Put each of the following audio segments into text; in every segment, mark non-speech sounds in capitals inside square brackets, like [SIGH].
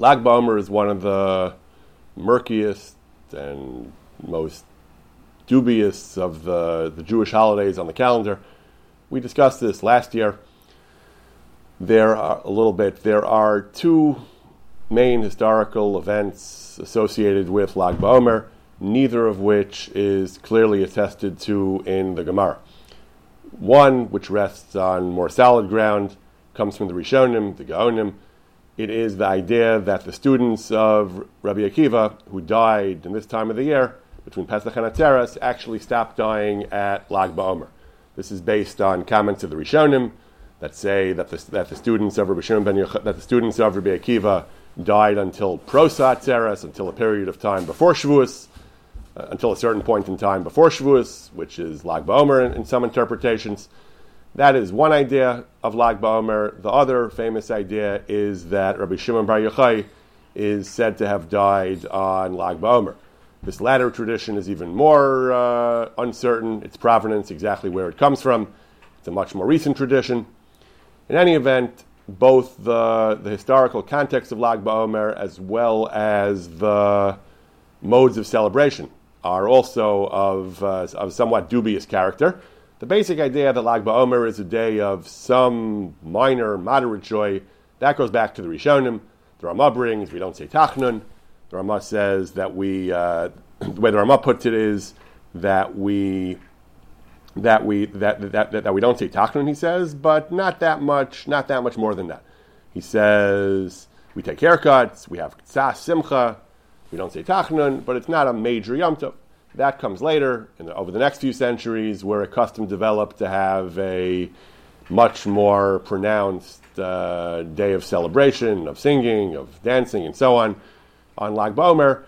Lag BaOmer is one of the murkiest and most dubious of the, the Jewish holidays on the calendar. We discussed this last year. There are a little bit. There are two main historical events associated with Lag BaOmer, neither of which is clearly attested to in the Gemara. One, which rests on more solid ground, comes from the Rishonim, the Gaonim. It is the idea that the students of Rabbi Akiva, who died in this time of the year, between Pesach and Atzeres, actually stopped dying at Lag BaOmer. This is based on comments of the Rishonim that say that the, that the students of Rabbi Shimon ben Yoch- that the students of Rabbi Akiva died until Prosa Atzeres, until a period of time before Shavuos, uh, until a certain point in time before Shavuos, which is Lag BaOmer in, in some interpretations. That is one idea of Lag BaOmer. The other famous idea is that Rabbi Shimon Bar Yochai is said to have died on Lag BaOmer. This latter tradition is even more uh, uncertain, its provenance, exactly where it comes from. It's a much more recent tradition. In any event, both the, the historical context of Lag BaOmer as well as the modes of celebration are also of, uh, of somewhat dubious character. The basic idea that Lag BaOmer is a day of some minor, moderate joy, that goes back to the Rishonim. The Ramah brings, we don't say Tachnun. The Ramah says that we, uh, [CLEARS THROAT] the way the Ramah puts it is that we, that we, that, that, that, that we don't say Tachnun, he says, but not that much, not that much more than that. He says we take haircuts, we have Tzah Simcha, we don't say Tachnun, but it's not a major Yom Tov. That comes later, the, over the next few centuries, where a custom developed to have a much more pronounced uh, day of celebration, of singing, of dancing, and so on, on Lag BaOmer.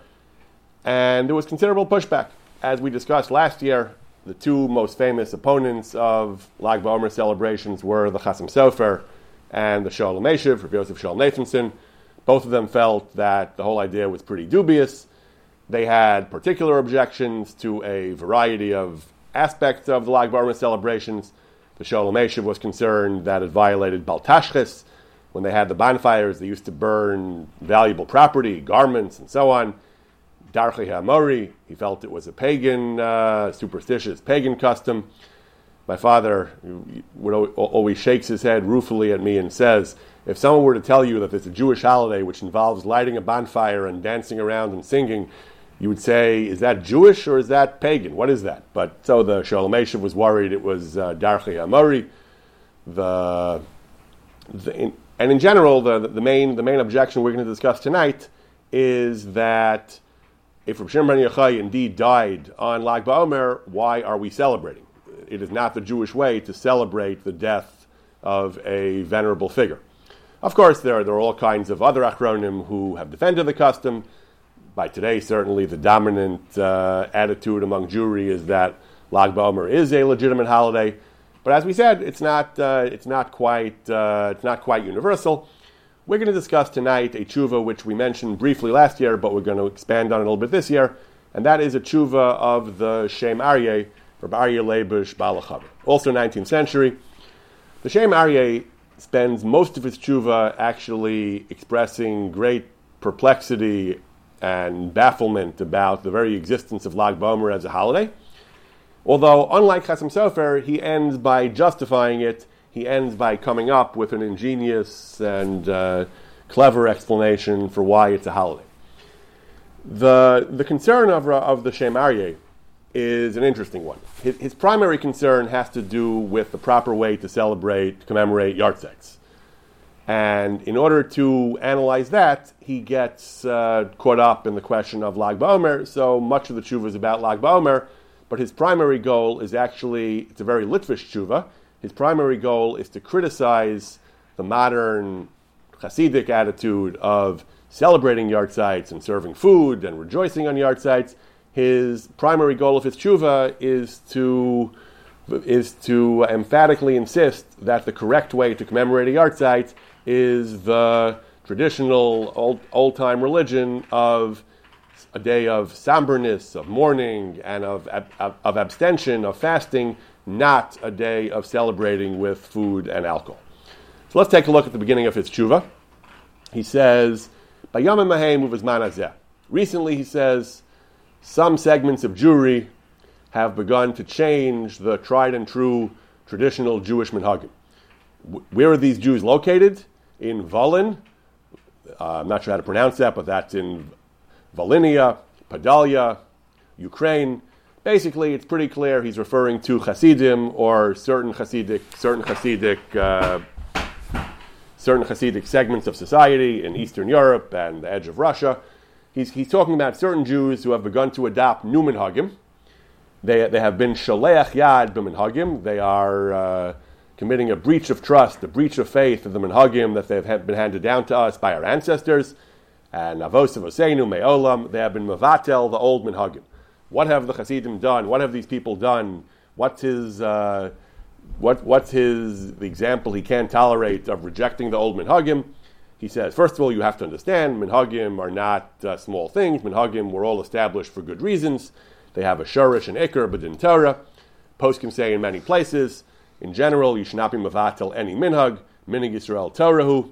And there was considerable pushback. As we discussed last year, the two most famous opponents of Lag BaOmer celebrations were the Chassam Sofer and the Shoel Umeshiv, Rabbi Yosef Shaul Nathanson. Both of them felt that the whole idea was pretty dubious. They had particular objections to a variety of aspects of the Lag BaOmer celebrations. The Shoel Umeshiv was concerned that it violated Baltashchis. When they had the bonfires, they used to burn valuable property, garments, and so on. Darchei HaEmori, he felt it was a pagan, uh, superstitious pagan custom. My father would always shakes his head ruefully at me and says, if someone were to tell you that it's a Jewish holiday which involves lighting a bonfire and dancing around and singing, you would say, is that Jewish or is that pagan? What is that? But so the Shoel Umeshiv was worried it was uh, Darchei HaEmori. The, the in, and in general, the, the, main, the main objection we're going to discuss tonight is that if Rav ben Yochai indeed died on Lag BaOmer, why are we celebrating? It is not the Jewish way to celebrate the death of a venerable figure. Of course, there are, there are all kinds of other achronim who have defended the custom. By today, certainly the dominant uh, attitude among Jewry is that Lag BaOmer is a legitimate holiday. But as we said, it's not, uh, it's not, quite, uh, it's not quite universal. We're going to discuss tonight a tshuva which we mentioned briefly last year, but we're going to expand on it a little bit this year, and that is a tshuva of the Shem Aryeh, Rabbi Aryeh Leibush Balachav, also 19th century. The Shem Aryeh spends most of his tshuva actually expressing great perplexity and bafflement about the very existence of Lag BaOmer as a holiday. Although, unlike Chassam Sofer, he ends by justifying it he ends by coming up with an ingenious and uh, clever explanation for why it's a holiday. The, the concern of, of the Shem Aryeh is an interesting one. His, his, primary concern has to do with the proper way to celebrate, commemorate yahrzeits. And in order to analyze that, he gets uh, caught up in the question of Lag BaOmer. So much of the tshuva is about Lag BaOmer, but his primary goal is actually, it's a very Litvish tshuva. His primary goal is to criticize the modern Hasidic attitude of celebrating yahrzeits and serving food and rejoicing on yahrzeits. His primary goal of his tshuva is to is to emphatically insist that the correct way to commemorate a yahrzeit is the traditional old, time religion of a day of somberness, of mourning, and of, of, abstention, of fasting, not a day of celebrating with food and alcohol. So let's take a look at the beginning of his tshuva. He says, Recently, he says, some segments of Jewry have begun to change the tried and true traditional Jewish minhagim. Where are these Jews located? In Volin. Uh, I'm not sure how to pronounce that, but that's in Volhynia, Podolia, Ukraine. Basically, it's pretty clear he's referring to Hasidim or certain Hasidic, certain Hasidic, uh, certain Hasidic segments of society in Eastern Europe and the edge of Russia. He's, he's talking about certain Jews who have begun to adopt new minhagim. They, they have been shaleach yad b'minhagim. They are uh, committing a breach of trust, a breach of faith of the minhagim that they've been handed down to us by our ancestors. And avos avosenu me'olam. They have been mavatel the old minhagim. What have the Hasidim done? What have these people done? What's his, uh, what, what's his the example he can't tolerate of rejecting the old minhagim? He says, first of all, you have to understand minhagim are not uh, small things. Minhagim were all established for good reasons. They have a shurish and ikr, but in Torah, poskim say in many places. In general, you should not be mavatel any minhag. Minhag Yisrael Torahu.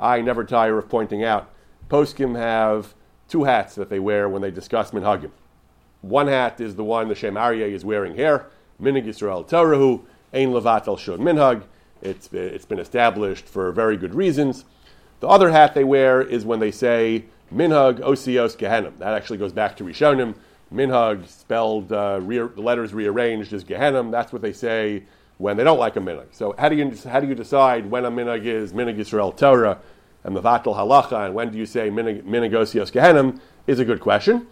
I never tire of pointing out. Poskim have two hats that they wear when they discuss minhagim. One hat is the one the Shem Aryeh is wearing here. Minhag Yisrael Torahu, Ein Levatel Shod Minhag. It's, it's been established for very good reasons. The other hat they wear is when they say Minhag Osios Gehenim. That actually goes back to Rishonim. Minhag, spelled, uh, re- the letters rearranged, is Gehenim. That's what they say when they don't like a minhag. So how do you, how do you decide when a minhag is Minhag Yisrael Torah and Mavatal Halacha, and when do you say Minhag Osios Gehenim, is a good question.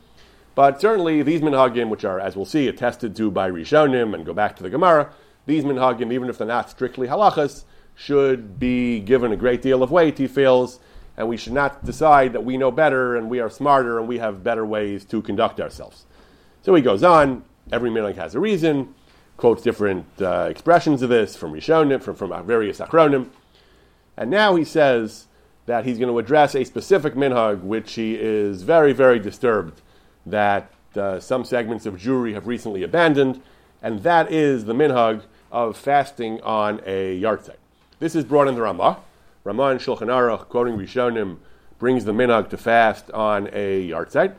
But certainly these minhagim, which are, as we'll see, attested to by Rishonim and go back to the Gemara, these minhagim, even if they're not strictly halachas, should be given a great deal of weight, he feels, and we should not decide that we know better and we are smarter and we have better ways to conduct ourselves. So he goes on, every minhag has a reason, quotes different uh, expressions of this from Rishonim, from, from various achronim, and now he says that he's going to address a specific minhag which he is very, very disturbed that uh, some segments of Jewry have recently abandoned, and that is the minhag of fasting on a yahrzeit. This is brought in the Ramah. Ramah Shulchan Aruch, quoting Rishonim, brings the minhag to fast on a yahrzeit.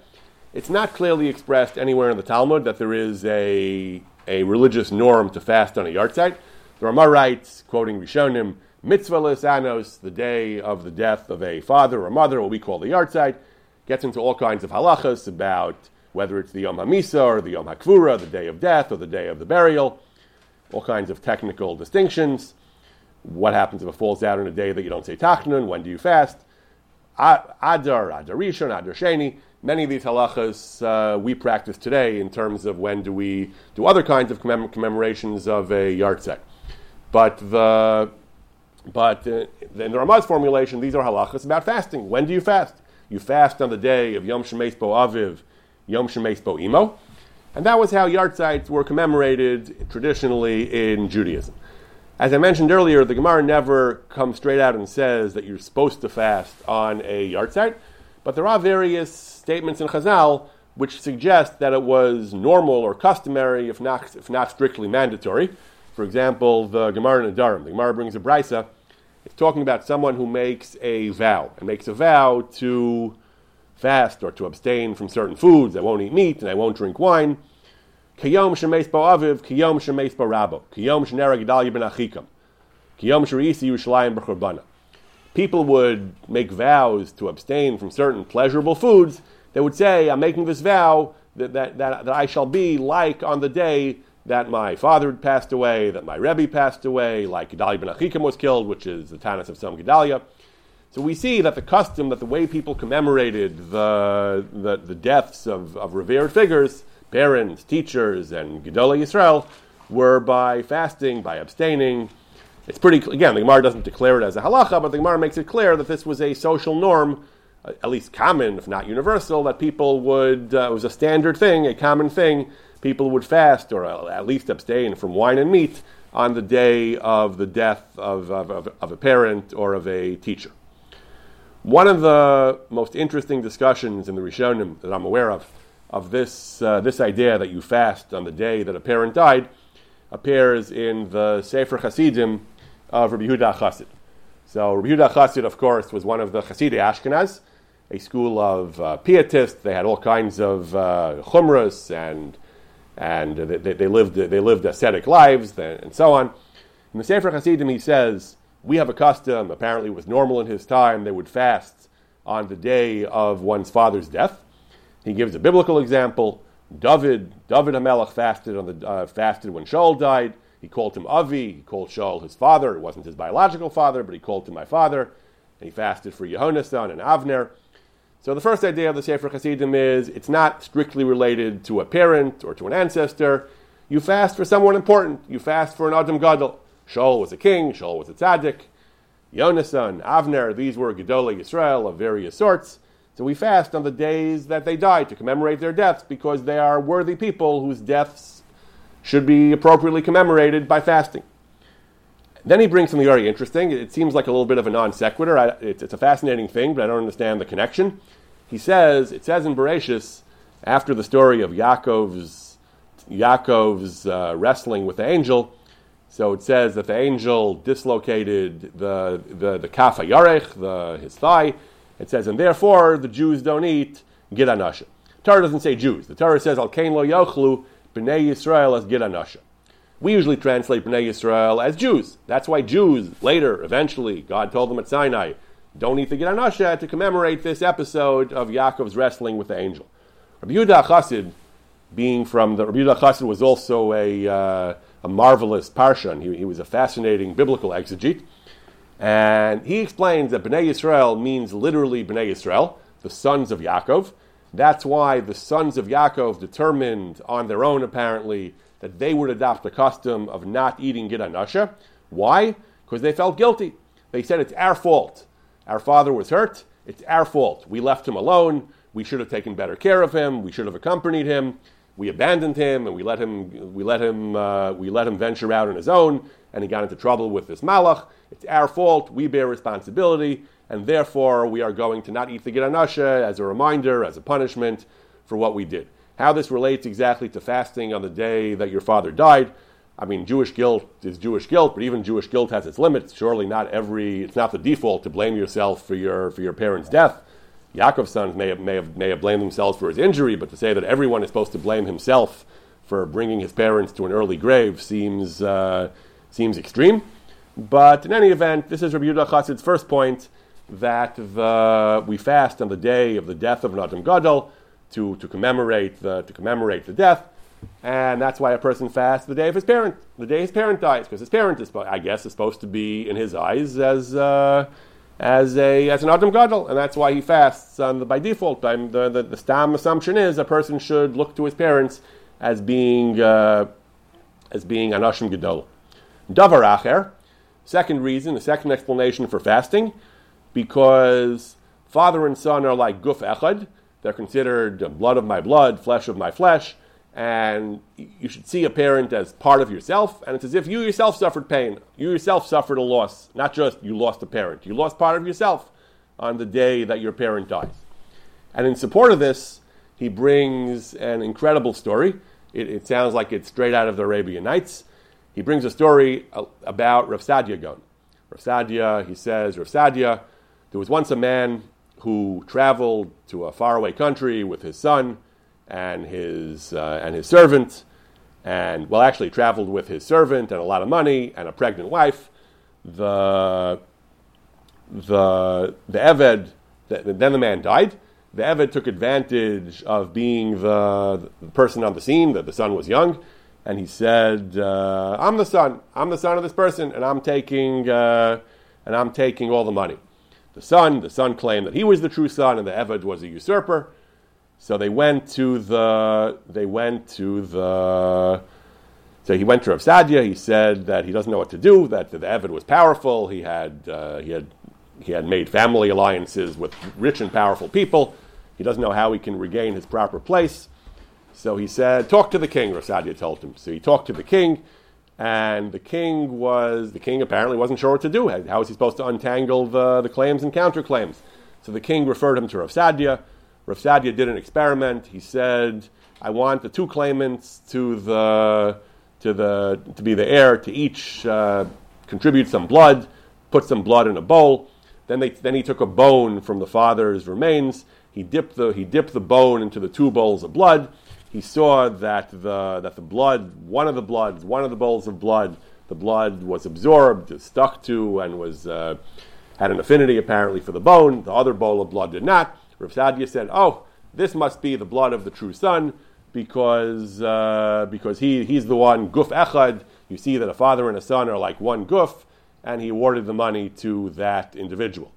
It's not clearly expressed anywhere in the Talmud that there is a, a religious norm to fast on a yahrzeit. The Ramah writes, quoting Rishonim, mitzvah anos, the day of the death of a father or mother, what we call the yahrzeit, gets into all kinds of halachas about whether it's the Yom HaMisa or the Yom HaKvura, the day of death or the day of the burial, all kinds of technical distinctions. What happens if it falls out on a day that you don't say Tachnun? When do you fast? Adar, Adar Rishon, Adar Sheni. Many of these halachas uh, we practice today in terms of when do we do other kinds of commem- commemorations of a yahrzeit. But the but uh, in the Ramah's formulation, these are halachas about fasting. When do you fast? You fast on the day of Yom Shemes Bo Aviv, Yom Shemes Bo Imo. And that was how yahrzeits were commemorated traditionally in Judaism. As I mentioned earlier, the Gemara never comes straight out and says that you're supposed to fast on a yahrzeit, but there are various statements in Chazal which suggest that it was normal or customary, if not, if not strictly mandatory. For example, the Gemara in Nedarim. The Gemara brings a brisa it's talking about someone who makes a vow and makes a vow to fast or to abstain from certain foods. I won't eat meat and I won't drink wine. Kiyom shemes bo aviv, kiyom shemes bo rabo, kiyom shenera gedalya ben achikam, kiyom sherisi Yerushalayim b'churbana. People would make vows to abstain from certain pleasurable foods. They would say, I'm making this vow that, that, that, that I shall be like on the day that my father had passed away, that my Rebbe passed away, like Gedalia ben Achikam was killed, which is the Tanis of some Gedalia. So we see that the custom, that the way people commemorated the, the, the deaths of, of revered figures, parents, teachers, and Gedolei Yisrael, were by fasting, by abstaining. It's pretty, again, the Gemara doesn't declare it as a halacha, but the Gemara makes it clear that this was a social norm, uh, at least common, if not universal, that people would, uh, it was a standard thing, a common thing, people would fast or at least abstain from wine and meat on the day of the death of, of, of, of a parent or of a teacher. One of the most interesting discussions in the Rishonim that I'm aware of, of this, uh, this idea that you fast on the day that a parent died, appears in the Sefer Hasidim of Rabbi Yehuda Chassid. So Rabbi Yehuda Chassid, of course, was one of the Chasidei Ashkenaz, a school of uh, pietists. They had all kinds of uh, chumras and and they, they, lived they lived ascetic lives and so on. In the Sefer Hasidim, he says we have a custom. Apparently, it was normal in his time. They would fast on the day of one's father's death. He gives a biblical example. David, David Hamelech fasted on the uh, fasted when Shaul died. He called him Avi. He called Shaul his father. It wasn't his biological father, but he called him my father. And he fasted for Yehonasan and Avner. So the first idea of the Sefer Hasidim is it's not strictly related to a parent or to an ancestor. You fast for someone important. You fast for an Adam Gadol. Shaul was a king. Shaul was a tzaddik. Yonasan, Avner, these were Gedolei Yisrael of various sorts. So we fast on the days that they died to commemorate their deaths because they are worthy people whose deaths should be appropriately commemorated by fasting. Then he brings something very interesting. It seems like a little bit of a non sequitur. It's, it's, a fascinating thing, but I don't understand the connection. He says, it says in Bereshis, after the story of Yaakov's, Yaakov's uh, wrestling with the angel, so it says that the angel dislocated the, the, the kaf yarech, the, his thigh. It says, and therefore the Jews don't eat gid anasha. Torah doesn't say Jews. The Torah says, al kain lo yochlu b'nei Yisrael as gid anasha. We usually translate Bnei Yisrael as Jews. That's why Jews, later, eventually, God told them at Sinai, don't eat the Gid Anasha to commemorate this episode of Yaakov's wrestling with the angel. Rabbi Yehuda Chassid, being from the Rabbi Yehuda Chassid was also a, uh, a marvelous parshan. He, he was a fascinating biblical exegete. And he explains that Bnei Yisrael means literally Bnei Yisrael, the sons of Yaakov. That's why the sons of Yaakov determined on their own, apparently, that they would adopt the custom of not eating Gid Anasha. Why? Because they felt guilty. They said, it's our fault. Our father was hurt. It's our fault. We left him alone. We should have taken better care of him. We should have accompanied him. We abandoned him and we let him, we let him, uh, we let him venture out on his own and he got into trouble with this malach. It's our fault. We bear responsibility and therefore we are going to not eat the Gid Anasha as a reminder, as a punishment for what we did. How this relates exactly to fasting on the day that your father died, I mean, Jewish guilt is Jewish guilt, but even Jewish guilt has its limits. Surely not every, it's not the default to blame yourself for your, for your parents' death. Yaakov's sons may have, may, have, may have blamed themselves for his injury, but to say that everyone is supposed to blame himself for bringing his parents to an early grave seems, uh, seems extreme. But in any event, this is Rabbi Yehuda Chassid's first point that the, we fast on the day of the death of Nadam Gadol to, to commemorate the to commemorate the death, and that's why a person fasts the day of his parent, the day his parent dies, because his parent is, I guess, is supposed to be in his eyes as uh, as a as an Adam Gadol, and that's why he fasts on the, by default. the, the, the stam assumption is a person should look to his parents as being uh, as being Anashim Gadol. Davar Acher, second reason, the second explanation for fasting, because father and son are like guf echad. They're considered blood of my blood, flesh of my flesh, and you should see a parent as part of yourself, and it's as if you yourself suffered pain. You yourself suffered a loss, not just you lost a parent. You lost part of yourself on the day that your parent dies. And in support of this, he brings an incredible story. It, it sounds like it's straight out of the Arabian Nights. He brings a story about Rav Sadia Gaon. Rav Sadia, he says, Rav Sadia, there was once a man who traveled to a faraway country with his son and his, uh, and his servant, and well, actually traveled with his servant and a lot of money and a pregnant wife. The, the, the Eved, the, then the man died. The Eved took advantage of being the, the person on the scene, that the son was young, and he said, uh, "I'm the son. I'm the son of this person, and I'm taking uh, and I'm taking all the money." The son. The son claimed that he was the true son, and the Eved was a usurper. So they went to the. They went to the. So he went to Rav Sadia. He said that he doesn't know what to do. That the Eved was powerful. He had uh, he had he had made family alliances with rich and powerful people. He doesn't know how he can regain his proper place. So he said, "Talk to the king." Rav Sadia told him. So he talked to the king. And the king was, the king apparently wasn't sure what to do. How was he supposed to untangle the, the claims and counterclaims? So the king referred him to Rav Sadia. Rav Sadia did an experiment. He said, I want the two claimants to, the, to, the, to be the heir to each uh, contribute some blood, put some blood in a bowl, Then, they, then he took a bone from the father's remains. He dipped the, he dipped the bone into the two bowls of blood. He saw that the, that the blood, one of the bloods, one of the bowls of blood, the blood was absorbed, stuck to, and was, uh, had an affinity apparently for the bone. The other bowl of blood did not. Rav Sadia said, Oh, this must be the blood of the true son because, uh, because he, he's the one, guf echad. You see that a father and a son are like one guf, and he awarded the money to that individual.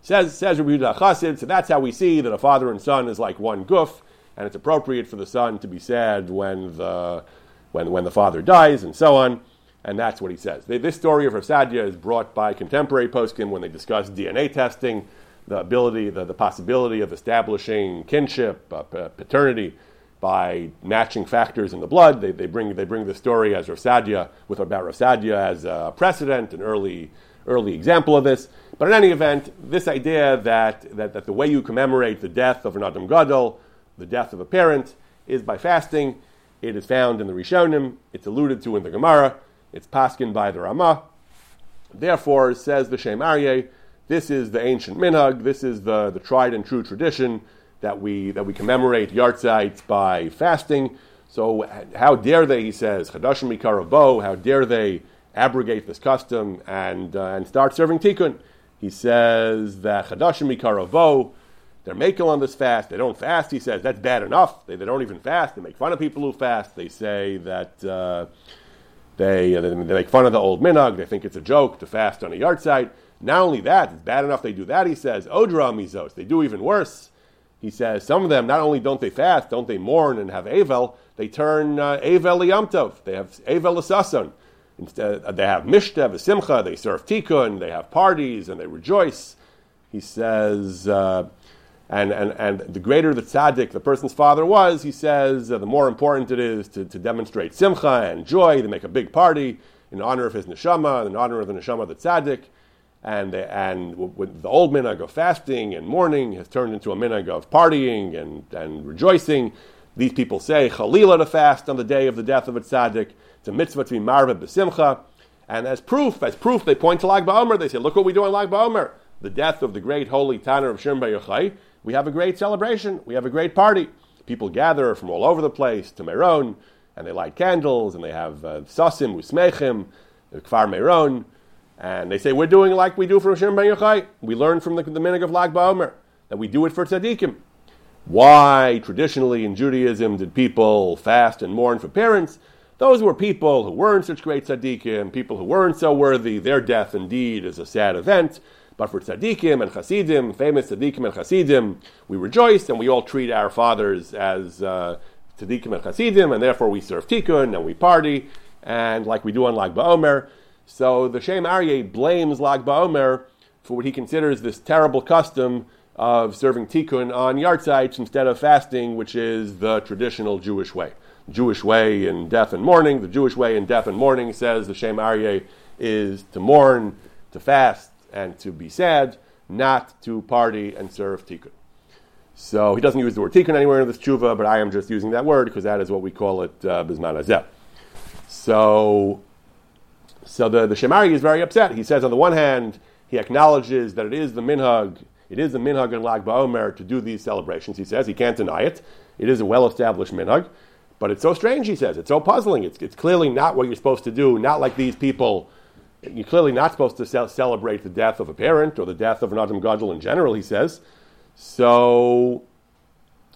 Says, says Rabbi Chassid, so that's how we see that a father and son is like one guf, and it's appropriate for the son to be sad when the, when, when the father dies, and so on. And that's what he says. This story of Rav Sadia is brought by contemporary poskim when they discuss DNA testing, the ability, the, the possibility of establishing kinship, uh, paternity, by matching factors in the blood. They, they, bring, they bring the story as Rav Sadia, with about Rav Sadia as a precedent, an early, early example of this. But in any event, this idea that, that, that the way you commemorate the death of an Adam Gadol, the death of a parent, is by fasting. It is found in the Rishonim. It's alluded to in the Gemara. It's paskin by the Ramah. Therefore, says the Shem Aryeh, this is the ancient minhag. This is the, the tried and true tradition that we that we commemorate Yartzeit by fasting. So how dare they? He says Chadashim Mikarabo. How dare they abrogate this custom and uh, and start serving tikkun? He says that Chadashim Mikarabo. They're making on this fast. They don't fast. He says that's bad enough. They, they don't even fast. They make fun of people who fast. They say that. Uh, they, uh, they, make fun of the old minhag. They think it's a joke to fast on a Yartzeit. Not only that, it's bad enough they do that. He says odra mizos. They do even worse. He says some of them not only don't they fast, don't they mourn and have avel, they turn uh, avel liyamtov. They have avel l'sason. Instead, uh, they have mishta, simcha. They serve tikkun. They have parties and they rejoice. He says, uh, and, and, and the greater the tzaddik the person's father was, he says, uh, the more important it is to, to demonstrate simcha and joy. to make a big party in honor of his neshama, in honor of the neshama of the tzaddik and and the old minhag of fasting and mourning has turned into a minhag of partying and, and rejoicing. These people say chalila to fast on the day of the death of a tzaddik. It's a mitzvah to be marva b'simcha. And as proof, as proof, they point to Lag BaOmer. They say, look what we do on Lag BaOmer. The death of the great holy Tanner of Shem Yochai. We have a great celebration. We have a great party. People gather from all over the place to Meron, and they light candles, and they have uh, sasim, usmechim, kfar Meron, and they say, we're doing like we do for Hashem Ben Yochai. We learn from the, the minhag of Lag BaOmer that we do it for tzaddikim. Why, traditionally in Judaism, did people fast and mourn for parents? Those were people who weren't such great tzaddikim, people who weren't so worthy. Their death, indeed, is a sad event. But for tzaddikim and chassidim, famous tzaddikim and chassidim, we rejoice and we all treat our fathers as uh, tzaddikim and chassidim, and therefore we serve tikkun and we party, and like we do on Lag BaOmer, so the Shem Aryeh blames Lag BaOmer for what he considers this terrible custom of serving tikkun on yahrzeits instead of fasting, which is the traditional Jewish way. Jewish way in death and mourning, the Jewish way in death and mourning says the Shem Aryeh is to mourn, to fast, and to be sad, not to party and serve tikkun. So he doesn't use the word tikkun anywhere in this tshuva, but I am just using that word because that is what we call it uh, bisman. So so the, the Shem Aryeh is very upset. He says, on the one hand, he acknowledges that it is the minhag, it is the minhag in Lag BaOmer to do these celebrations. He says he can't deny it. It is a well-established minhag, but it's so strange. He says it's so puzzling. It's, it's clearly not what you're supposed to do. Not like these people. You're clearly not supposed to ce- celebrate the death of a parent or the death of an Adam Gadol in general. He says. So,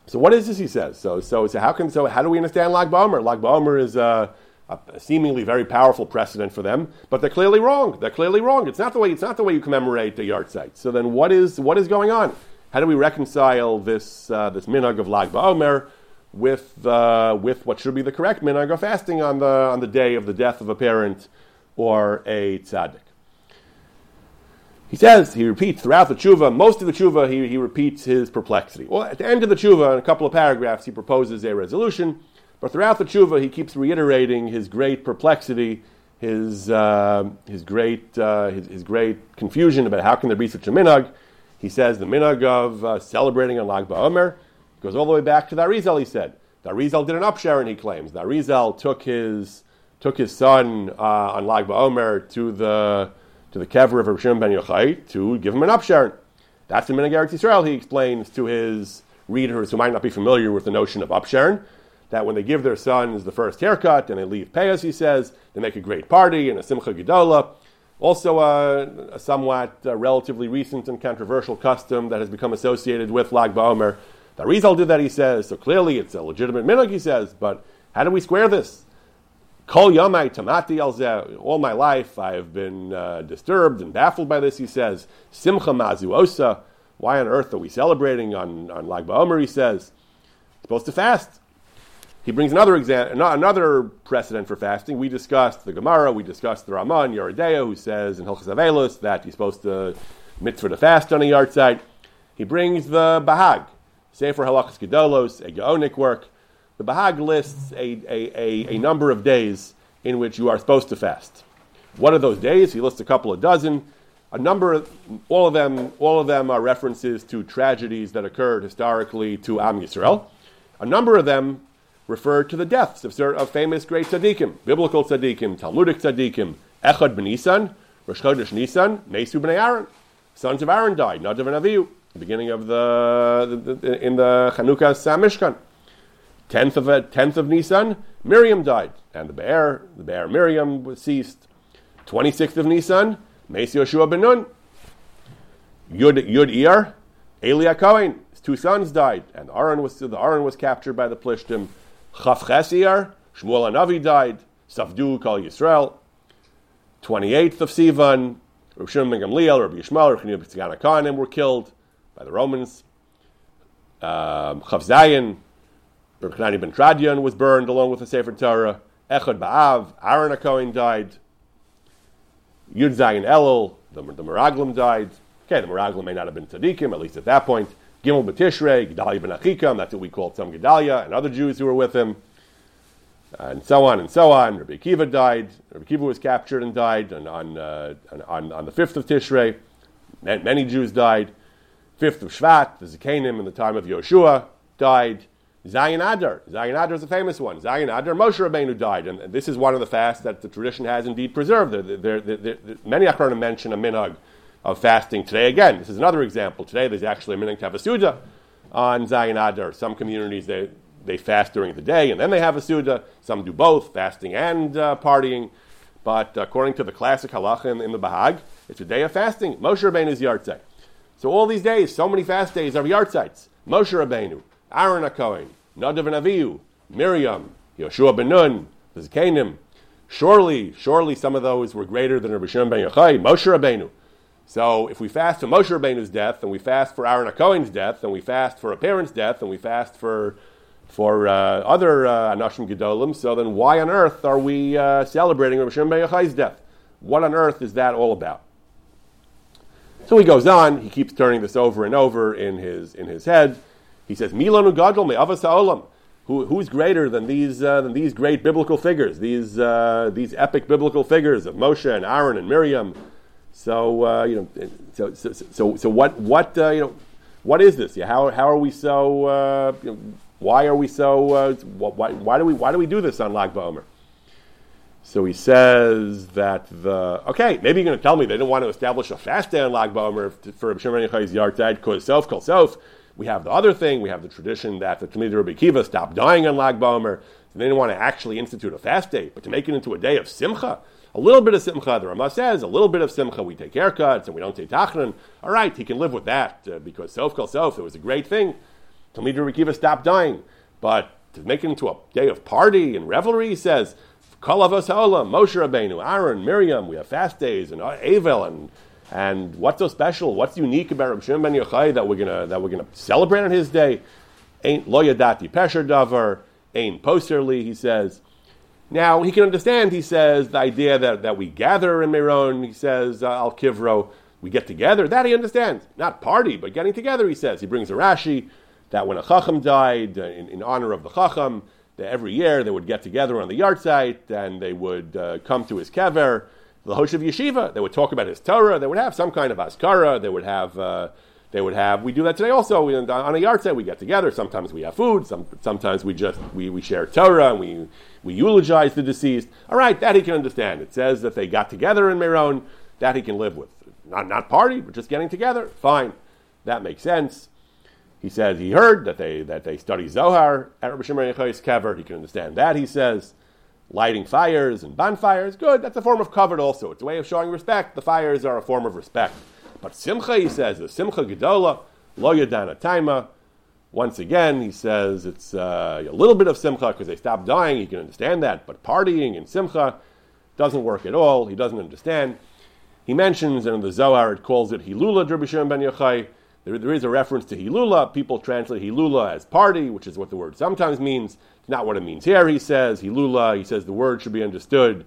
so what is this? He says. So, so, so how can so how do we understand Lag BaOmer? Lag BaOmer is. Uh, a seemingly very powerful precedent for them, but they're clearly wrong. They're clearly wrong. It's not the way. It's not the way you commemorate the yahrzeit. So then, what is what is going on? How do we reconcile this uh, this minhag of Lag BaOmer with uh, with what should be the correct minhag of fasting on the on the day of the death of a parent or a tzaddik? He says, he repeats throughout the tshuva, most of the tshuva, he, he repeats his perplexity. Well, at the end of the tshuva, in a couple of paragraphs, he proposes a resolution but throughout the tshuva, he keeps reiterating his great perplexity, his, uh, his, great, uh, his, his, great confusion about how can there be such a minhag. He says the minhag of uh, celebrating on Lag BaOmer goes all the way back to the Arizal, he said. The Arizal did an upsharing, he claims. The Arizal took his, took his son uh, on Lag BaOmer to the, to the kever of Rishon ben Yochai to give him an upsharon. That's the Minhag Eretz Yisrael, he explains to his readers who might not be familiar with the notion of upsharon, that when they give their sons the first haircut and they leave payas, he says, they make a great party and a simcha gedola. Also, uh, a somewhat uh, relatively recent and controversial custom that has become associated with Lag BaOmer. The Rizal did that, he says, so clearly it's a legitimate minhag, he says, but how do we square this? Kol yamai tamati. All my life I have been uh, disturbed and baffled by this, he says. Simcha mazu osa. Why on earth are we celebrating on, on Lag BaOmer, he says. Supposed to fast. He brings another example, another precedent for fasting. We discussed the Gemara, we discussed the Raman, Yoreh Deah, who says in Hilchas Avelus that you're supposed to mitzvah to fast on a yahrzeit. He brings the Bahag, Sefer Halachas Gedolos, a Gaonic work. The Bahag lists a, a, a, a number of days in which you are supposed to fast. What are those days? He lists a couple of dozen. A number of all of them, all of them are references to tragedies that occurred historically to Am Yisrael. A number of them refer to the deaths of, of famous great tzaddikim, biblical tzaddikim, Talmudic tzaddikim, Echad ben Nisan, Rosh Chodesh Nisan, Mesu ben Aaron. Sons of Aaron died, Nadav and Avihu, beginning of the, the, the in the Chanukah Samishkan. Tenth of a tenth of Nisan, Miriam died, and the bear, the bear Miriam was ceased. Twenty sixth of Nisan, Mesu Yoshua ben Nun. Yud Yud Iyar, Eli Cohen, his two sons died, and Aaron was the Aaron was captured by the Plishtim. Chav Chesiyar, Shmuel Anavi died, Safdu Kal Yisrael. 28th of Sivan, Rabbi Shimon ben Gamliel, Rabbi Yishmael, Rabbi Tzigana Kohanim were killed by the Romans. Um, Zayin, Chanina ben Teradyon was burned along with the Sefer Torah. Echad Ba'av, Aaron HaKohen died. Yud Zayin Elul, the, the Meraglim died. Okay, the Meraglim may not have been tzaddikim, at least at that point. Gimel B'Tishrei, Gedalia ben Achikam, that's what we called some Gedalia, and other Jews who were with him, and so on and so on. Rabbi Akiva died. Rabbi Akiva was captured and died on, on, uh, on, on, the 5th of Tishrei. Many Jews died. 5th of Shvat, the Zakanim in the time of Yoshua died. Zayin Adar. Zayin Adar is a famous one. Zayin Adar, Moshe Rabbeinu died. And this is one of the fasts that the tradition has indeed preserved. There, there, there, many Achronim mention a minhag of fasting today. Again, this is another example. Today there's actually a minhag to have a Suda on Zayin Adar. Some communities, they, they fast during the day and then they have a Suda. Some do both, fasting and uh, partying. But according to the classic halacha in, in, the Bahag, it's a day of fasting. Moshe Rabbeinu's Yartzeit. So all these days, so many fast days are Yartzeits. Moshe Rabbeinu, Aaron HaKohen, Nadav and Avihu, Miriam, Yoshua ben Nun, the Zakanim. Surely, surely some of those were greater than Rabbi Shimon ben Yochai, Moshe Rabbeinu. So if we fast for Moshe Rabbeinu's death, and we fast for Aaron HaKohen's death, and we fast for a parent's death, and we fast for for uh, other uh, Anashim Gedolim, so then why on earth are we uh, celebrating Rabbi Shimon ben Yochai's death? What on earth is that all about? So he goes on. He keeps turning this over and over in his in his head. He says, "Milanu Gadol me Avas Ha'olam." Who, who's greater than these uh, than these great biblical figures? These uh, these epic biblical figures of Moshe and Aaron and Miriam so uh, you know, so so so, so what what uh, you know, what is this? How how are we so? Uh, you know, why are we so? Uh, why, why do we why do we do this on Lag BaOmer? So he says that the okay, maybe you're going to tell me they didn't want to establish a fast day on Lag BaOmer for Shimon Yochai's Yartzeit because self kol self. We have the other thing. We have the tradition that the Talmidei Rabbi Akiva stopped dying on Lag BaOmer. So they didn't want to actually institute a fast day, but to make it into a day of simcha a little bit of simcha, the Rama says, a little bit of simcha, we take haircuts and we don't take Tachnun. All right, he can live with that uh, because self kol self, it was a great thing. Talmid Rekiva stopped dying. But to make it into a day of party and revelry, he says, Kol avos Moshe Rabbeinu, Aaron, Miriam, we have fast days and Avel and and what's so special? What's unique about Rabbi Shimon ben Yochai that we're gonna that we're gonna celebrate on his day? Ain't lo yadati pesher davar, ain't posterly, he says. Now, he can understand, he says, the idea that, that we gather in Meron, he says, uh, Al Kivro, we get together. That he understands. Not party, but getting together, he says. He brings a Rashi that when a Chacham died, uh, in, in, honor of the Chacham, that every year they would get together on the yahrzeit and they would uh, come to his kever, the Hosh of Yeshiva. They would talk about his Torah. They would have some kind of Askara. They would have. Uh, they would have. We do that today also. We, on a yahrzeit, we get together. Sometimes we have food. Some, sometimes we just we, we share Torah and we we eulogize the deceased. All right, that he can understand. It says that they got together in Meron. that he can live with. Not, not party, but just getting together, fine. That makes sense. He says he heard that they, that they study Zohar at Rabbi Shimon Yochai's kever. He can understand that, he says. Lighting fires and bonfires, good. That's a form of covered also. It's a way of showing respect. The fires are a form of respect. But Simcha, he says, the Simcha Gedola, Lo Yadana Taima. Once again, he says it's uh, a little bit of Simcha because they stopped dying. You can understand that. But partying and Simcha doesn't work at all. He doesn't understand. He mentions, and in the Zohar it calls it Hilula Shimon ben Yochai. There, there is a reference to Hilula. People translate Hilula as party, which is what the word sometimes means. It's not what it means here, he says. Hilula, he says the word should be understood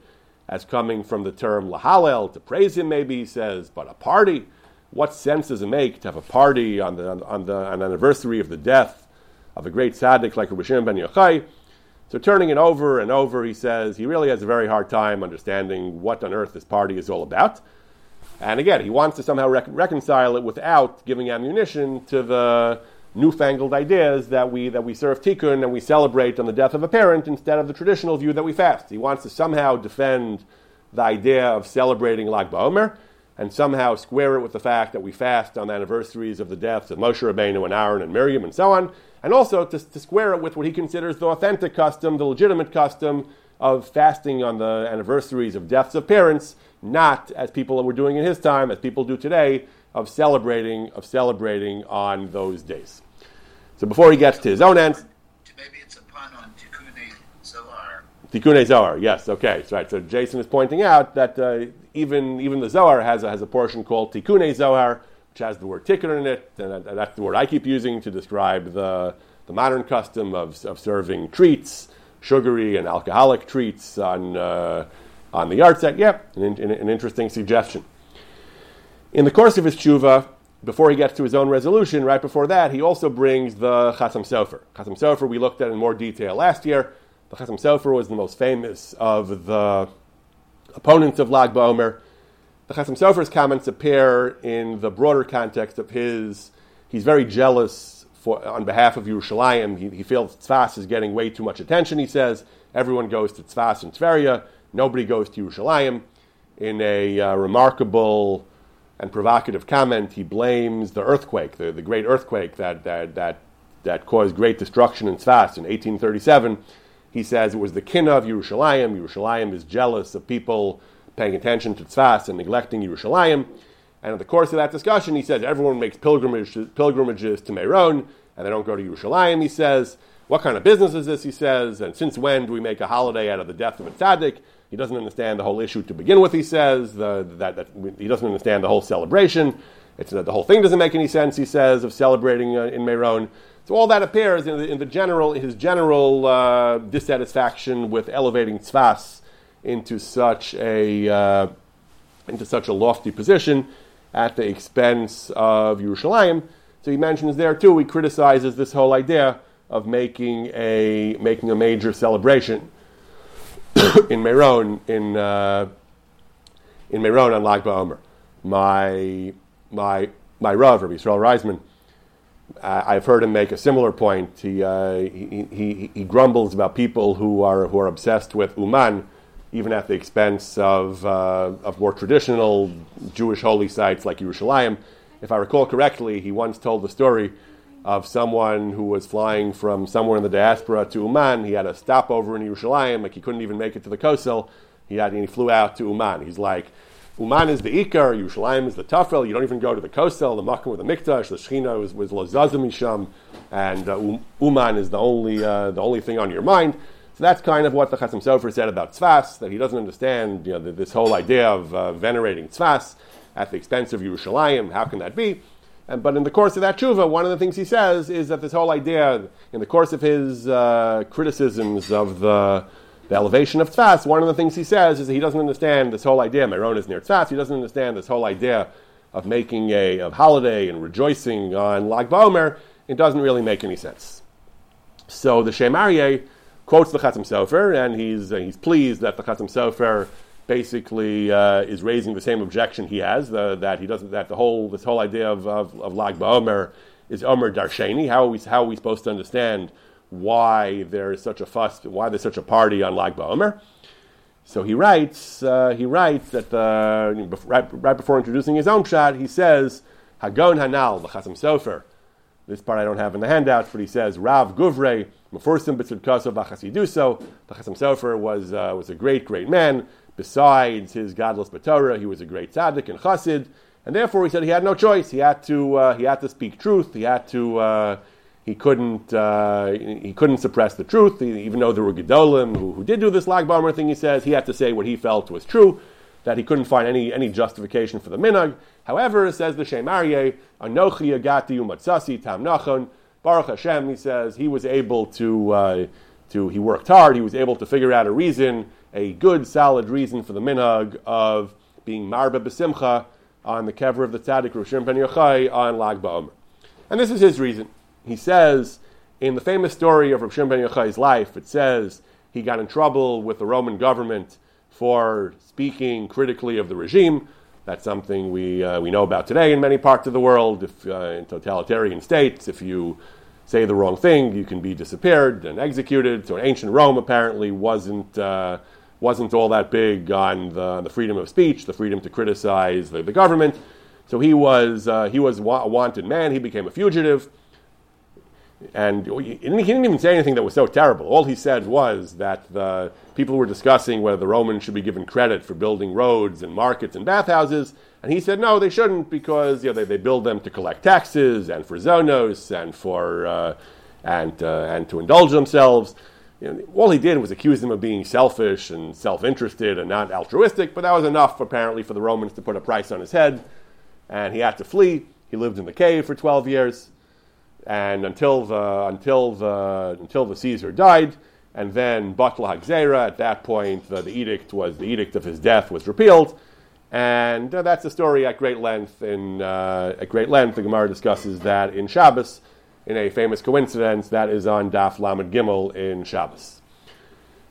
as coming from the term Lahalel, to praise him, maybe, he says, but a party. What sense does it make to have a party on the, on the, on anniversary of the death of a great tzaddik like Rabbi ben Yochai? So turning it over and over, he says he really has a very hard time understanding what on earth this party is all about. And again, he wants to somehow rec- reconcile it without giving ammunition to the newfangled ideas that we, that we serve tikkun and we celebrate on the death of a parent instead of the traditional view that we fast. He wants to somehow defend the idea of celebrating Lag BaOmer and somehow square it with the fact that we fast on the anniversaries of the deaths of Moshe Rabbeinu and Aaron and Miriam and so on, and also to, to square it with what he considers the authentic custom, the legitimate custom of fasting on the anniversaries of deaths of parents not as people were doing in his time, as people do today, of celebrating of celebrating on those days. So before he gets to his own end, maybe it's a pun on Tikkun Zohar. Tikkun Zohar, yes, okay, that's right. So Jason is pointing out that uh, even even the Zohar has a, has a portion called Tikkun Zohar, which has the word tikkun in it, and that's the word I keep using to describe the the modern custom of, of serving treats, sugary and alcoholic treats on. Uh, on the yahrzeit. Yep, yeah, an, an, interesting suggestion. In the course of his tshuva, before he gets to his own resolution, right before that, he also brings the Chassam Sofer. Chassam Sofer we looked at in more detail last year. The Chassam Sofer was the most famous of the opponents of Lag BaOmer. The Chassam Sofer's comments appear in the broader context of his. He's very jealous for, on behalf of Yerushalayim. He, he feels Tzfas is getting way too much attention, he says. Everyone goes to Tzfas and Tveria. Nobody goes to Yerushalayim. In a uh, remarkable and provocative comment, he blames the earthquake, the, the great earthquake that, that, that, that caused great destruction in Tzfas in 1837. He says it was the kin of Yerushalayim. Yerushalayim is jealous of people paying attention to Tzfas and neglecting Yerushalayim. And in the course of that discussion, he says everyone makes pilgrimages, pilgrimages to Meron, and they don't go to Yerushalayim, he says. What kind of business is this, he says, and since when do we make a holiday out of the death of a tzaddik? He doesn't understand the whole issue to begin with, he says, the, that, that, he doesn't understand the whole celebration. It's, the whole thing doesn't make any sense, he says, of celebrating uh, in Meron. So all that appears in the, in the general, his general uh, dissatisfaction with elevating tzfas into such a uh, into such a lofty position at the expense of Yerushalayim. So he mentions there too. He criticizes this whole idea of making a making a major celebration [COUGHS] in Meron in uh, in Meron on Lag BaOmer. My my my Rav, Rabbi Yisrael Reisman, I've heard him make a similar point. He, uh, he, he, he, grumbles about people who are who are obsessed with Uman, even at the expense of uh, of more traditional Jewish holy sites like Yerushalayim. If I recall correctly, he once told the story of someone who was flying from somewhere in the diaspora to Uman. He had a stopover in Yerushalayim, like he couldn't even make it to the Kosel. He had, he flew out to Uman. He's like, Uman is the Ikar, Yerushalayim is the Tafel. You don't even go to the Kosel, the Makkah with the Mikdash. The Shechina was, was Lazazim and uh, Uman is the only, uh, the only thing on your mind. So that's kind of what the Chassam Sofer said about Tzfas, that he doesn't understand you know, this whole idea of uh, venerating Tzfas at the expense of Yerushalayim. How can that be? And, but in the course of that tshuva, one of the things he says is that this whole idea, in the course of his uh, criticisms of the, the, elevation of tzfas, one of the things he says is that he doesn't understand this whole idea. Meron is near tzfas. He doesn't understand this whole idea of making a of holiday and rejoicing on Lag BaOmer. It doesn't really make any sense. So the Shem Aryeh quotes the Chassam Sofer, and he's uh, he's pleased that the Chassam Sofer basically uh, is raising the same objection he has the, that he doesn't that the whole this whole idea of, of, of Lag BaOmer is Omer Darsheni. How are we how are we supposed to understand why there is such a fuss, why there's such a party on Lag BaOmer? So he writes, uh, he writes that the, right, right before introducing his own shot, he says, Hagon Hanal, the Chasam Sofer. This part I don't have in the handouts, but he says, Rav Guvre, Meforsim B'tzidkaso V'chasiduso. The Chasam Sofer was, uh, was a great, great man. Besides his gadlus Batorah, he was a great tzaddik and chassid, and therefore he said he had no choice. He had to, uh, he had to speak truth. He had to, uh, he couldn't, uh, he couldn't suppress the truth, he, even though there were gedolim who, who did do this Lag BaOmer thing. He says he had to say what he felt was true, that he couldn't find any, any justification for the minhag. However, says the Shem Aryeh, Anochi Agati Umatsasi Tam Nachon, Baruch Hashem, he says he was able to, uh, to, he worked hard, he was able to figure out a reason a good, solid reason for the minhag of being marba besimcha on the kever of the tzaddik Roshim ben Yochai on Lag BaOmer. And this is his reason. He says, in the famous story of Roshim ben Yochai's life, it says he got in trouble with the Roman government for speaking critically of the regime. That's something we, uh, we know about today in many parts of the world. If, uh, in totalitarian states, if you say the wrong thing, you can be disappeared and executed. So ancient Rome apparently wasn't uh, wasn't all that big on the, the freedom of speech, the freedom to criticize the, the government. So he was, uh, he was a wanted man. He became a fugitive. And he didn't, even say anything that was so terrible. All he said was that the people were discussing whether the Romans should be given credit for building roads and markets and bathhouses. And he said, no, they shouldn't because you know, they, they build them to collect taxes and for zonos and, for, uh, and, uh, and to indulge themselves. You know, all he did was accuse them of being selfish and self interested and not altruistic, but that was enough apparently for the Romans to put a price on his head. And he had to flee. He lived in the cave for 12 years. And until the, until the, until the Caesar died, and then Batla Hagzera, at that point, the, the, edict was the edict of his death was repealed. And uh, that's a story at great length. In, uh, at great length, the Gemara discusses that in Shabbos in a famous coincidence that is on Daf Lamed Gimel in Shabbos.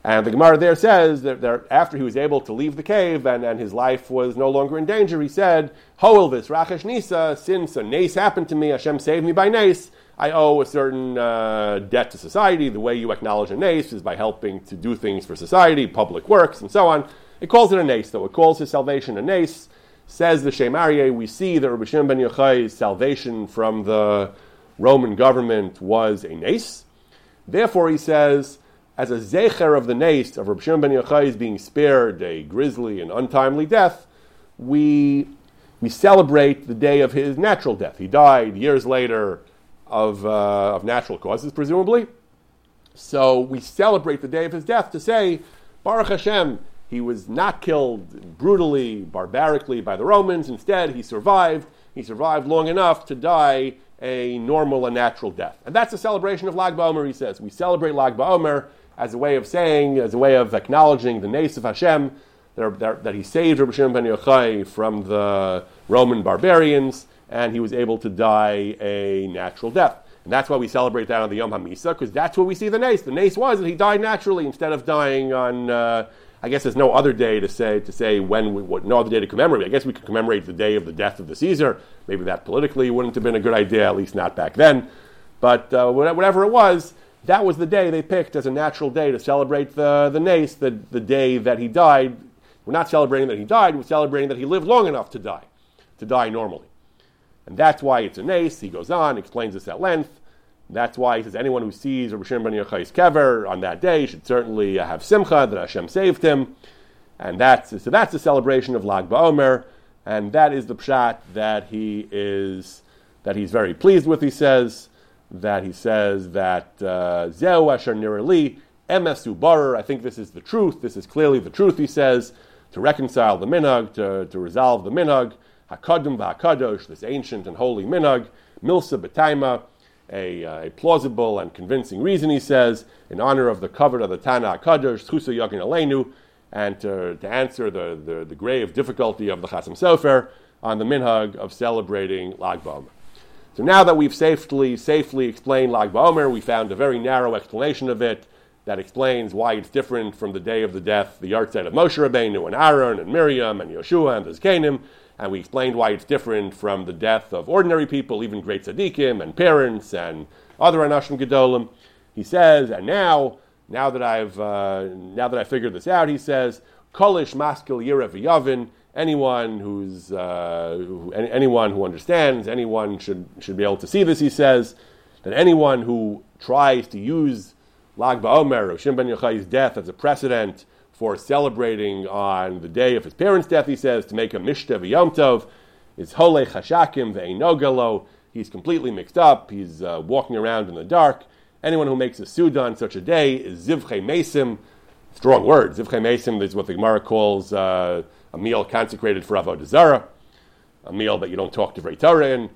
And the Gemara there says that, that, after he was able to leave the cave and, and his life was no longer in danger, he said, Hoel this Rachesh Nisa, since a nace happened to me, Hashem saved me by nace, I owe a certain uh, debt to society. The way you acknowledge a nace is by helping to do things for society, public works, and so on. It calls it a nace, though. It calls his salvation a nace. Says the Shem Aryeh, we see that Rabbi Shimon ben Yochai's salvation from the Roman government was a nace. Therefore, he says, as a zecher of the nace of Rabbi Shimon ben Yochai's being spared a grisly and untimely death, we, we celebrate the day of his natural death. He died years later of, uh, of natural causes, presumably. So we celebrate the day of his death to say, Baruch Hashem, he was not killed brutally, barbarically by the Romans. Instead, he survived. He survived long enough to die a normal and natural death. And that's a celebration of Lag BaOmer, he says. We celebrate Lag BaOmer as a way of saying, as a way of acknowledging the nace of Hashem, that, that he saved Rabbi Shimon ben Yochai from the Roman barbarians, and he was able to die a natural death. And that's why we celebrate that on the Yom HaMisa, because that's where we see the nace. The nace was that he died naturally instead of dying on... Uh, I guess there's no other day to say to say when we what, no other day to commemorate. I guess we could commemorate the day of the death of the Caesar. Maybe that politically wouldn't have been a good idea, at least not back then. But uh, whatever it was, that was the day they picked as a natural day to celebrate the the nace, the the day that he died. We're not celebrating that he died. We're celebrating that he lived long enough to die, to die normally, and that's why it's a nace. He goes on, explains this at length. That's why he says anyone who sees Rabbi Shimon ben Yochai's kever on that day should certainly uh, have simcha that Hashem saved him, and that's so that's a celebration of Lag BaOmer, and that is the pshat that he is that he's very pleased with. He says that he says that uh, Zeu Asher Nirali Emesu Barer. I think this is the truth. This is clearly the truth. He says to reconcile the minhag, to, to resolve the minhag, Hakadim Va'akadosh, this ancient and holy minhag, Milsa B'taima a, uh, a, plausible and convincing reason, he says, in honor of the kever of the Tana Kadosh, Chusa Yakin Aleinu, and to, to answer the, the, the, grave difficulty of the Chasam Sofer on the minhag of celebrating Lag BaOmer. So now that we've safely, safely explained Lag BaOmer, we found a very narrow explanation of it that explains why it's different from the day of the death, the yahrzeit of Moshe Rabbeinu and Aaron and Miriam and Yeshua and the Zkanim, and we explained why it's different from the death of ordinary people, even great tzaddikim and parents and other anashim gedolim. He says, and now, now that I've uh, now that I figured this out, he says, Kolish Maskil Yerev Yavin, anyone who's uh, who, anyone who understands, anyone should should be able to see this. He says that anyone who tries to use Lag BaOmer or Shimon ben Yochai's death as a precedent for celebrating on the day of his parents' death, he says, to make a Mishta Yom Tov, is Hole Chashakim Ve'inogalo. He's completely mixed up. He's uh, walking around in the dark. Anyone who makes a Suda on such a day is Zivche Mesim. Strong word. Zivche Mesim is what the Gemara calls uh, a meal consecrated for Avodah Zarah, a meal that you don't talk to Vrei Torah in.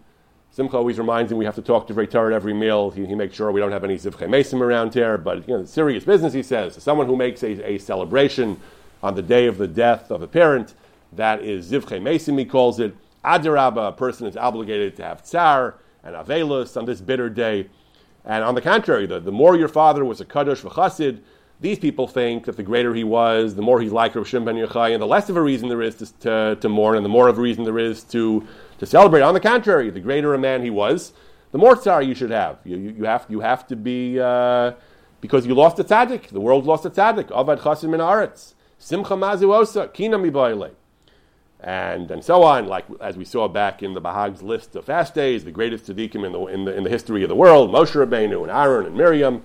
Simcha always reminds him we have to talk to Vrei at every meal. He, he, makes sure we don't have any Zivche Mesim around here. But you know, serious business, he says. Someone who makes a, a celebration on the day of the death of a parent, that is Zivche Mesim, he calls it. Adarabba, a person is obligated to have tsar and avelus on this bitter day. And on the contrary, the, the more your father was a kaddish v'chasid, these people think that the greater he was, the more he's like Rav Shimon ben Yochai, and the less of a reason there is to, to, to, mourn, and the more of a reason there is to, to celebrate. On the contrary, the greater a man he was, the more tsar you should have. You, you, you have, you have to be, uh, because you lost a tzaddik. The world lost a tzaddik. Avad chasim min aretz. Simcha mazu osa. Kina mi and and so on. Like as we saw back in the Bahag's list of fast days, the greatest tzaddikim in the, in the in the history of the world, Moshe Rabbeinu and Aaron and Miriam.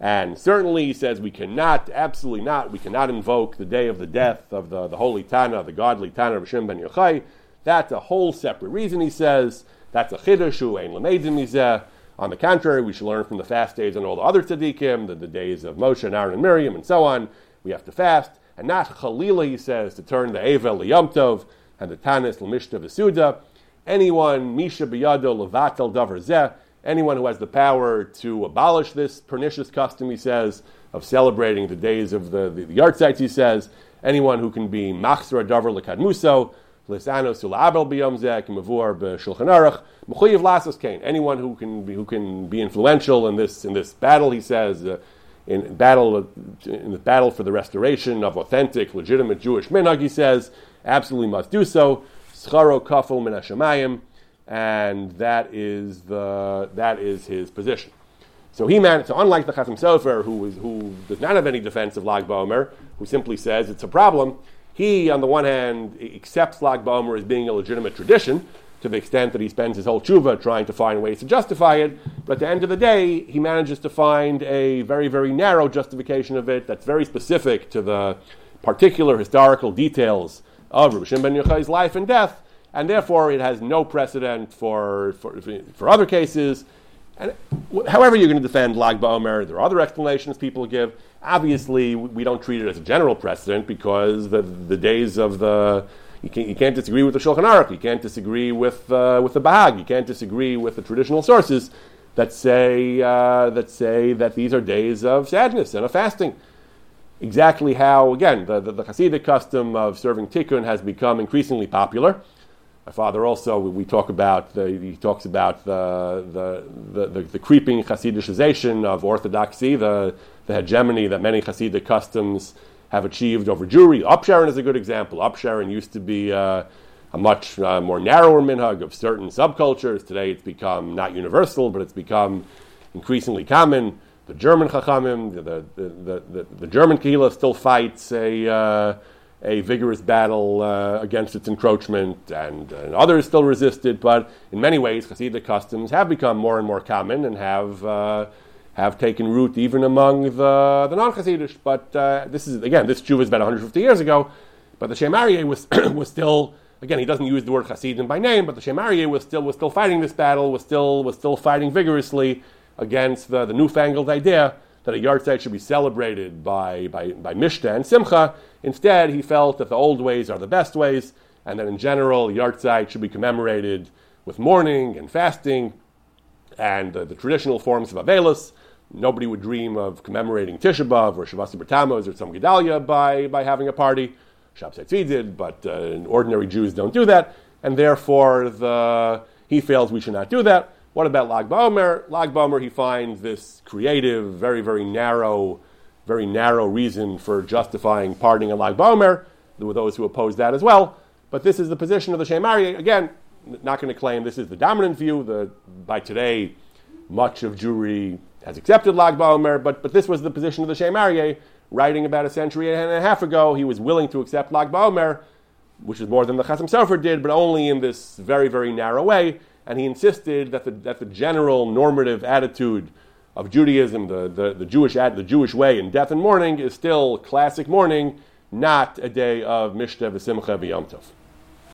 And certainly he says we cannot, absolutely not, we cannot invoke the day of the death of the, the holy Tana, the godly Tana of Hashem ben Yochai. That's a whole separate reason, he says. That's a chiddush ein lemeidim On the contrary, we should learn from the fast days and all the other tzaddikim, the, the days of Moshe and Aaron and Miriam and so on. We have to fast and not Chalila, he says, to turn the Evel Yom Tov and the Tanis Lamishta Visuda. Anyone, Misha Biyado Levatel Davar Zeh, anyone who has the power to abolish this pernicious custom, he says, of celebrating the days of the, the, the yahrzeit, he says, anyone who can be Machzor Davar Lekadmuso, Anyone who can be, who can be influential in this, in this battle, he says, uh, in battle in the battle for the restoration of authentic, legitimate Jewish minhag. He says absolutely must do so. Scharo kafel min hashamayim, and that is the that is his position. So he managed. So unlike the Chasam Sofer, who is, who does not have any defense of Lag BaOmer, who simply says it's a problem, he on the one hand accepts Lag BaOmer as being a legitimate tradition, to the extent that he spends his whole tshuva trying to find ways to justify it. But at the end of the day, he manages to find a very, very narrow justification of it that's very specific to the particular historical details of Rabbi Shimon ben Yochai's life and death, and therefore it has no precedent for, for, for other cases. And however you're going to defend Lag BaOmer, there are other explanations people give. Obviously, we don't treat it as a general precedent because the, the days of the you can't, you can't disagree with the Shulchan Aruch. You can't disagree with, uh, with the Bahag. You can't disagree with the traditional sources that say, uh, that say that these are days of sadness and of fasting. Exactly how, again, the, the, the Hasidic custom of serving tikkun has become increasingly popular. My father also, we talk about, the, he talks about the, the, the, the, creeping Hasidicization of orthodoxy, the, the hegemony that many Hasidic customs have achieved over Jewry. Upsherin is a good example. Upsherin used to be uh, a much uh, more narrower minhag of certain subcultures. Today it's become not universal, but it's become increasingly common. The German Chachamim, the, the, the, the, the German Kehillah still fights a, uh, a vigorous battle uh, against its encroachment, and, and, others still resist it. But in many ways, Hasidic customs have become more and more common and have uh, have taken root even among the, the non-Hasidish. But uh, this is, again, this Jew is about 150 years ago, but the Shem was, [CLEARS THROAT] was still, again, he doesn't use the word Hasidim by name, but the Shem was still, was still fighting this battle, was still, was still fighting vigorously against the, the newfangled idea that a yahrzeit should be celebrated by, by, by Mishta and Simcha. Instead, he felt that the old ways are the best ways, and that in general, yahrzeit should be commemorated with mourning and fasting and uh, the traditional forms of Avelus. Nobody would dream of commemorating Tisha B'Av or Shiva Asar B'Tammuz or Tzom Gedalia by, by having a party. Shabtai did, but uh, ordinary Jews don't do that, and therefore the, he feels we should not do that. What about Lag BaOmer? Lag he finds this creative, very, very narrow, very narrow reason for justifying pardoning a Lag BaOmer. There were those who opposed that as well. But this is the position of the Shem Aryeh. Again, not going to claim this is the dominant view. The, by today, much of Jewry has accepted Lag BaOmer, but, but this was the position of the Shem Aryeh writing about a century and a half ago, he was willing to accept Lag BaOmer, which is more than the Chasam Sofer did, but only in this very, very narrow way. And he insisted that the, that the general normative attitude of Judaism, the, the, the, Jewish, the Jewish way in death and mourning, is still classic mourning, not a day of Mishta v'Simcha v'Yom Tov.